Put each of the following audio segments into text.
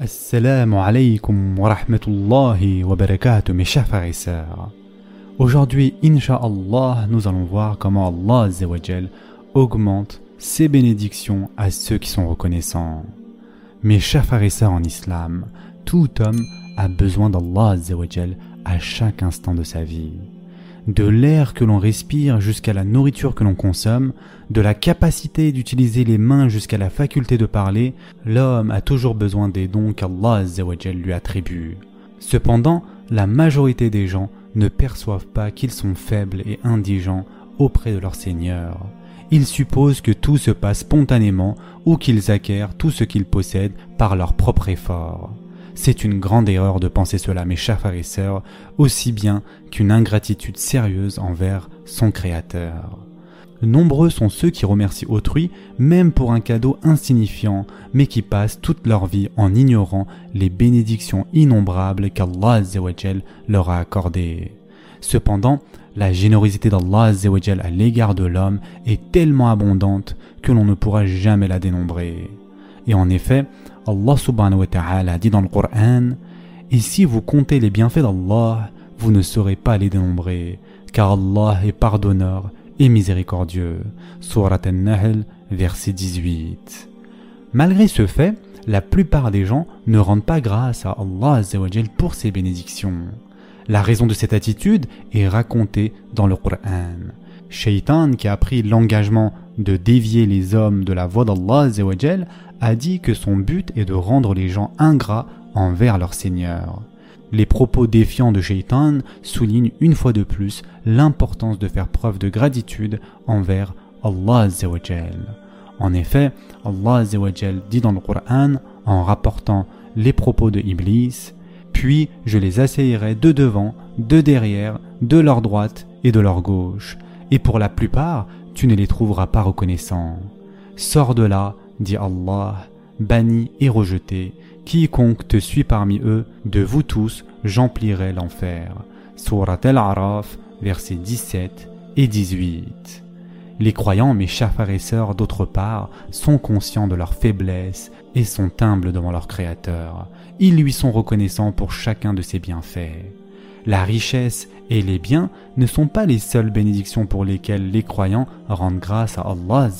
Assalamu alaikum wa rahmatullahi wa barakatuh mes. Aujourd'hui, Inch'Allah, nous allons voir comment Allah augmente ses bénédictions à ceux qui sont reconnaissants. Mes chers en islam, tout homme a besoin d'Allah à chaque instant de sa vie de l'air que l'on respire jusqu'à la nourriture que l'on consomme, de la capacité d'utiliser les mains jusqu'à la faculté de parler, l'homme a toujours besoin des dons qu'Allah lui attribue. Cependant, la majorité des gens ne perçoivent pas qu'ils sont faibles et indigents auprès de leur Seigneur. Ils supposent que tout se passe spontanément ou qu'ils acquièrent tout ce qu'ils possèdent par leur propre effort. C'est une grande erreur de penser cela, mes chers frères et sœurs, aussi bien qu'une ingratitude sérieuse envers son Créateur. Nombreux sont ceux qui remercient autrui, même pour un cadeau insignifiant, mais qui passent toute leur vie en ignorant les bénédictions innombrables qu'Allah leur a accordées. Cependant, la générosité d'Allah à l'égard de l'homme est tellement abondante que l'on ne pourra jamais la dénombrer. Et en effet, Allah subhanahu wa ta'ala dit dans le Coran Et si vous comptez les bienfaits d'Allah, vous ne saurez pas les dénombrer, car Allah est pardonneur et miséricordieux. Surat An-Nahl, verset 18. Malgré ce fait, la plupart des gens ne rendent pas grâce à Allah pour ses bénédictions. La raison de cette attitude est racontée dans le Coran. Shaitan, qui a pris l'engagement de dévier les hommes de la voie d'Allah a dit que son but est de rendre les gens ingrats envers leur Seigneur. Les propos défiants de Shaitan soulignent une fois de plus l'importance de faire preuve de gratitude envers Allah En effet, Allah dit dans le Coran en rapportant les propos de Iblis Puis je les assaillerai de devant, de derrière, de leur droite et de leur gauche, et pour la plupart, tu ne les trouveras pas reconnaissants. Sors de là, dit Allah, banni et rejeté, quiconque te suit parmi eux, de vous tous, j'emplirai l'enfer. Surat al-Araf, versets 17 et 18. Les croyants, mes chers frères et sœurs, d'autre part, sont conscients de leur faiblesse et sont humbles devant leur Créateur. Ils lui sont reconnaissants pour chacun de ses bienfaits. La richesse et les biens ne sont pas les seules bénédictions pour lesquelles les croyants rendent grâce à Allah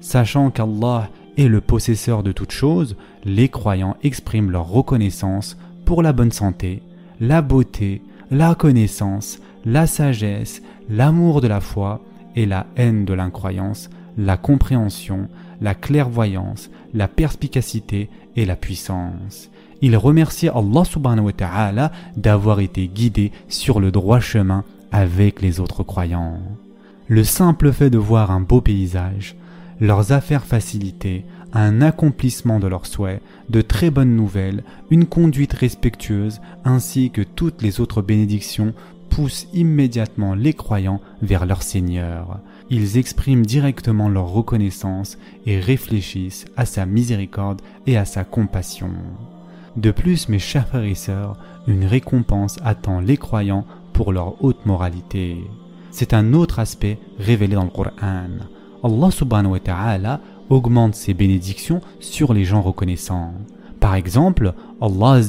Sachant qu'Allah est le possesseur de toutes choses, les croyants expriment leur reconnaissance pour la bonne santé, la beauté, la connaissance, la sagesse, l'amour de la foi et la haine de l'incroyance, la compréhension, la clairvoyance, la perspicacité et la puissance. Ils remercient Allah subhanahu wa ta'ala d'avoir été guidés sur le droit chemin avec les autres croyants. Le simple fait de voir un beau paysage, leurs affaires facilitées, un accomplissement de leurs souhaits, de très bonnes nouvelles, une conduite respectueuse, ainsi que toutes les autres bénédictions poussent immédiatement les croyants vers leur Seigneur. Ils expriment directement leur reconnaissance et réfléchissent à sa miséricorde et à sa compassion. De plus, mes chers frères et sœurs, une récompense attend les croyants pour leur haute moralité. C'est un autre aspect révélé dans le Coran. Allah subhanahu wa ta'ala augmente ses bénédictions sur les gens reconnaissants. Par exemple, Allah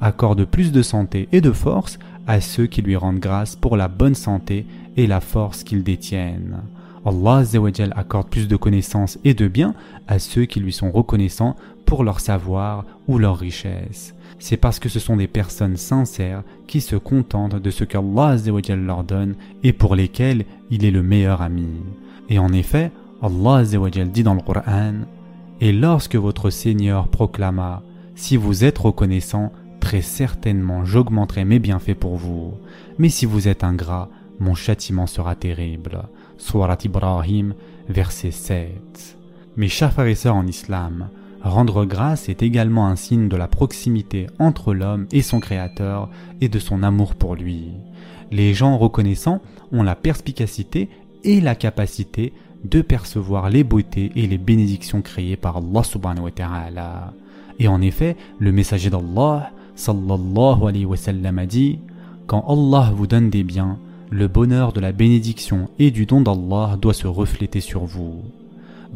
accorde plus de santé et de force à ceux qui lui rendent grâce pour la bonne santé et la force qu'ils détiennent. Allah accorde plus de connaissances et de biens à ceux qui lui sont reconnaissants pour leur savoir ou leur richesse. C'est parce que ce sont des personnes sincères qui se contentent de ce qu'Allah leur donne et pour lesquels il est le meilleur ami. Et en effet, Allah dit dans le Coran Et lorsque votre Seigneur proclama Si vous êtes reconnaissant, très certainement j'augmenterai mes bienfaits pour vous. Mais si vous êtes ingrat, mon châtiment sera terrible. Surat Ibrahim, verset 7. Mes chers frères et sœurs en islam, rendre grâce est également un signe de la proximité entre l'homme et son Créateur et de son amour pour lui. Les gens reconnaissants ont la perspicacité et la capacité de percevoir les beautés et les bénédictions créées par Allah subhanahu wa ta'ala. Et en effet, le messager d'Allah sallallahu alayhi wa sallam a dit Quand Allah vous donne des biens, le bonheur de la bénédiction et du don d'Allah doit se refléter sur vous.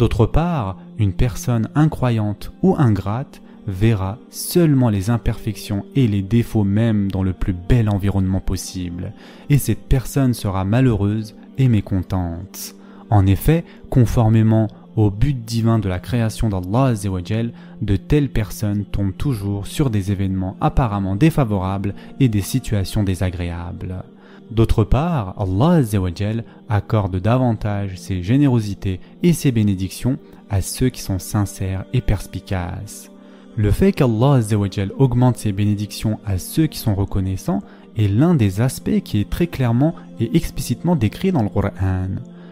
D'autre part, une personne incroyante ou ingrate verra seulement les imperfections et les défauts même dans le plus bel environnement possible, et cette personne sera malheureuse et mécontente. En effet, conformément au but divin de la création d'Allah de telles personnes tombent toujours sur des événements apparemment défavorables et des situations désagréables. D'autre part, Allah accorde davantage ses générosités et ses bénédictions à ceux qui sont sincères et perspicaces. Le fait qu'Allah augmente ses bénédictions à ceux qui sont reconnaissants est l'un des aspects qui est très clairement et explicitement décrit dans le Coran.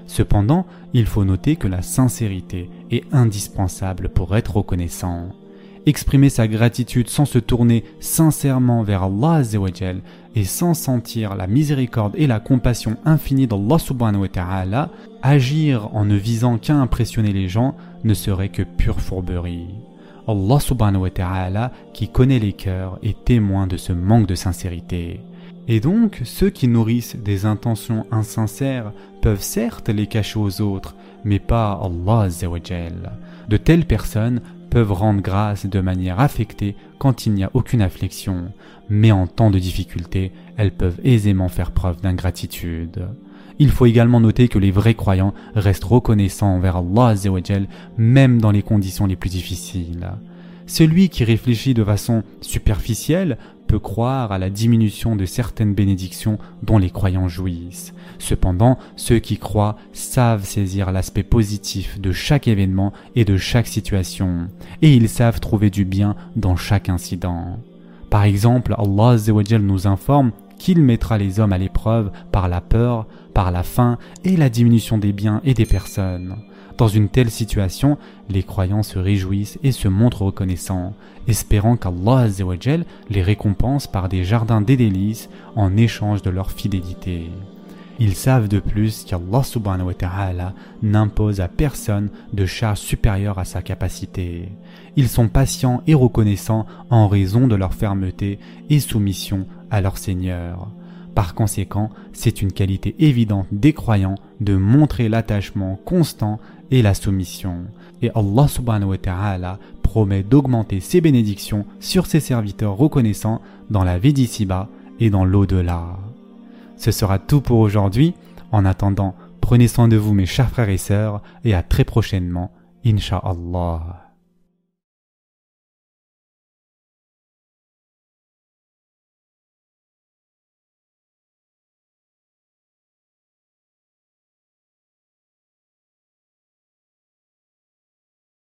Cependant, il faut noter que la sincérité est indispensable pour être reconnaissant. Exprimer sa gratitude sans se tourner sincèrement vers Allah et sans sentir la miséricorde et la compassion infinie d'Allah subhanahu ta'ala, agir en ne visant qu'à impressionner les gens ne serait que pure fourberie. Allah subhanahu wa ta'ala, qui connaît les cœurs, est témoin de ce manque de sincérité. Et donc, ceux qui nourrissent des intentions insincères peuvent certes les cacher aux autres, mais pas Allah De telles personnes peuvent rendre grâce de manière affectée quand il n'y a aucune affliction, mais en temps de difficulté, elles peuvent aisément faire preuve d'ingratitude. Il faut également noter que les vrais croyants restent reconnaissants envers Allah même dans les conditions les plus difficiles. Celui qui réfléchit de façon superficielle peut croire à la diminution de certaines bénédictions dont les croyants jouissent. Cependant, ceux qui croient savent saisir l'aspect positif de chaque événement et de chaque situation, et ils savent trouver du bien dans chaque incident. Par exemple, Allah nous informe qu'il mettra les hommes à l'épreuve par la peur, par la faim et la diminution des biens et des personnes. Dans une telle situation, les croyants se réjouissent et se montrent reconnaissants, espérant qu'Allah les récompense par des jardins des délices en échange de leur fidélité. Ils savent de plus qu'Allah subhanahu wa ta'ala n'impose à personne de charge supérieure à sa capacité. Ils sont patients et reconnaissants en raison de leur fermeté et soumission à leur Seigneur. Par conséquent, c'est une qualité évidente des croyants de montrer l'attachement constant et la soumission. Et Allah subhanahu wa ta'ala promet d'augmenter ses bénédictions sur ses serviteurs reconnaissants dans la vie d'ici-bas et dans l'au-delà. Ce sera tout pour aujourd'hui. En attendant, prenez soin de vous mes chers frères et sœurs et à très prochainement, Inch'Allah.